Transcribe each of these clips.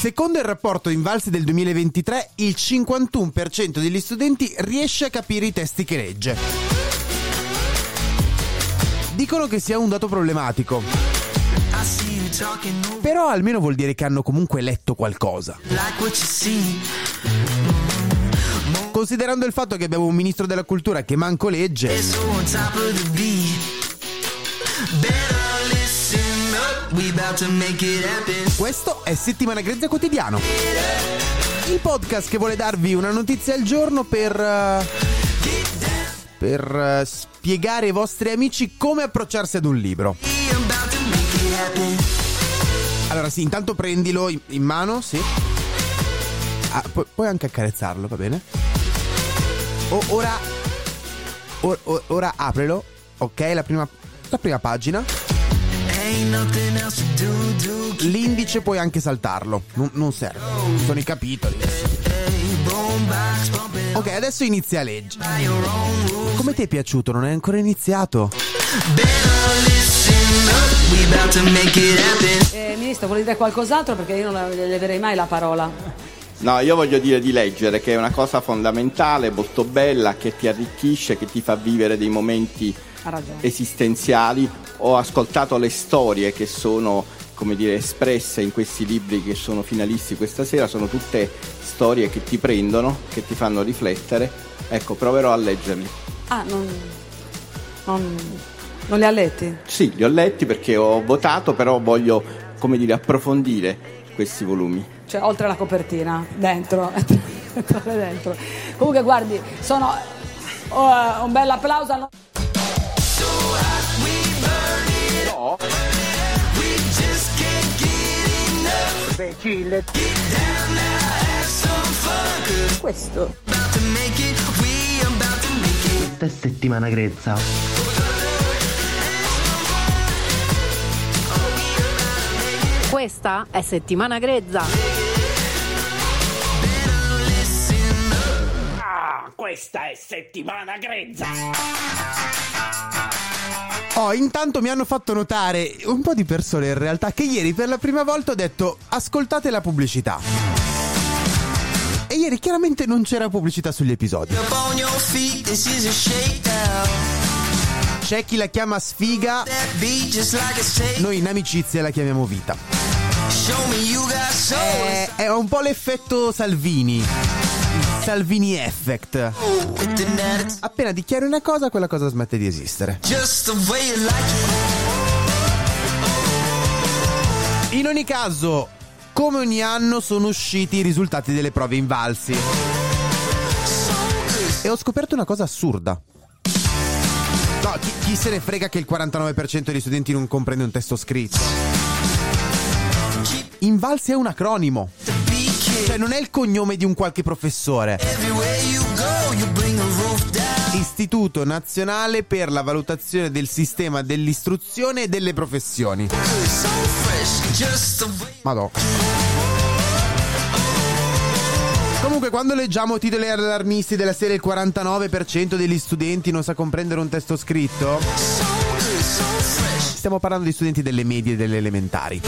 Secondo il rapporto Invalsi del 2023, il 51% degli studenti riesce a capire i testi che legge. Dicono che sia un dato problematico, però almeno vuol dire che hanno comunque letto qualcosa. Considerando il fatto che abbiamo un ministro della cultura che manco legge, questo è Settimana Grezza Quotidiano. Il podcast che vuole darvi una notizia al giorno per... eh, per eh, spiegare ai vostri amici come approcciarsi ad un libro. Allora sì, intanto prendilo in, in mano, sì. Ah, pu- puoi anche accarezzarlo, va bene? O- ora... o- o- ora aprilo. Ok, la prima, la prima pagina. L'indice puoi anche saltarlo. Non, non serve. Sono i capitoli. Ok, adesso inizia a leggere. Come ti è piaciuto? Non è ancora iniziato. Eh, ministro, vuole dire qualcos'altro perché io non le leverei mai la parola. No, io voglio dire di leggere, che è una cosa fondamentale, molto bella, che ti arricchisce, che ti fa vivere dei momenti. Esistenziali. Ho ascoltato le storie che sono, come dire, espresse in questi libri che sono finalisti questa sera, sono tutte storie che ti prendono, che ti fanno riflettere. Ecco, proverò a leggerli. Ah, non, non, non li ha letti? Sì, li ho letti perché ho votato, però voglio, come dire, approfondire questi volumi. Cioè, oltre la copertina, dentro. dentro. Comunque, guardi, sono... oh, un bel applauso. Questo. About to make it. Questa è settimana grezza. Questa è settimana grezza. Oh, intanto mi hanno fatto notare un po' di persone in realtà che ieri per la prima volta ho detto ascoltate la pubblicità. E ieri chiaramente non c'era pubblicità sugli episodi. C'è chi la chiama sfiga, noi in amicizia la chiamiamo vita. È, è un po' l'effetto Salvini. Salvini effect. Appena dichiari una cosa, quella cosa smette di esistere. Just the way you like it. In ogni caso, come ogni anno sono usciti i risultati delle prove invalsi. E ho scoperto una cosa assurda. No, chi, chi se ne frega che il 49% degli studenti non comprende un testo scritto? Invalsi è un acronimo. Cioè, non è il cognome di un qualche professore. Istituto Nazionale per la Valutazione del Sistema dell'Istruzione e delle Professioni. Madò. Comunque, quando leggiamo titoli allarmisti della serie il 49% degli studenti non sa comprendere un testo scritto, stiamo parlando di studenti delle medie e delle elementari.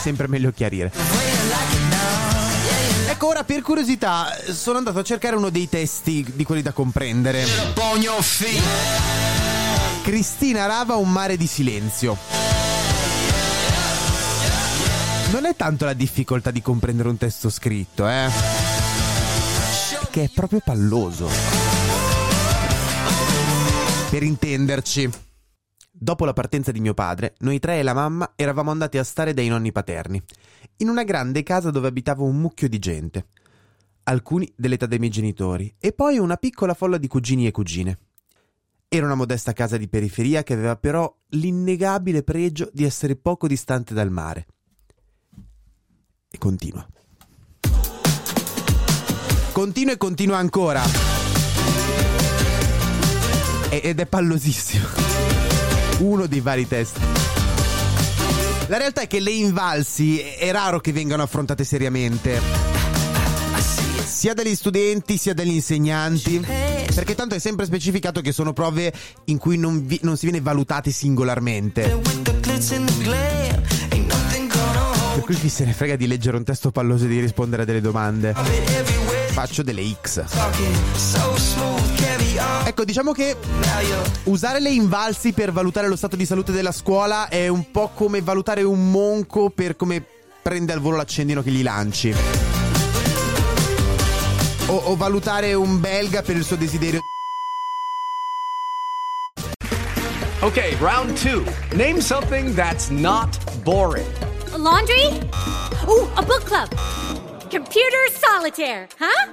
Sempre meglio chiarire. Ecco, ora per curiosità sono andato a cercare uno dei testi di quelli da comprendere. Cristina Rava, Un mare di silenzio. Non è tanto la difficoltà di comprendere un testo scritto, eh. Che è proprio palloso. Per intenderci, dopo la partenza di mio padre, noi tre e la mamma eravamo andati a stare dai nonni paterni, in una grande casa dove abitava un mucchio di gente. Alcuni dell'età dei miei genitori, e poi una piccola folla di cugini e cugine. Era una modesta casa di periferia che aveva però l'innegabile pregio di essere poco distante dal mare. E continua. Continua e continua ancora. Ed è pallosissimo. Uno dei vari testi. La realtà è che le invalsi è raro che vengano affrontate seriamente. Sia dagli studenti sia dagli insegnanti. Perché tanto è sempre specificato che sono prove in cui non, vi- non si viene valutati singolarmente. Per cui chi se ne frega di leggere un testo palloso e di rispondere a delle domande. Faccio delle X. Ecco, diciamo che usare le invalsi per valutare lo stato di salute della scuola è un po' come valutare un monco per come prende al volo l'accendino che gli lanci. O, o valutare un belga per il suo desiderio. Okay, round two. Name something that's not boring. A laundry? Ooh, a book club. Computer solitaire, huh?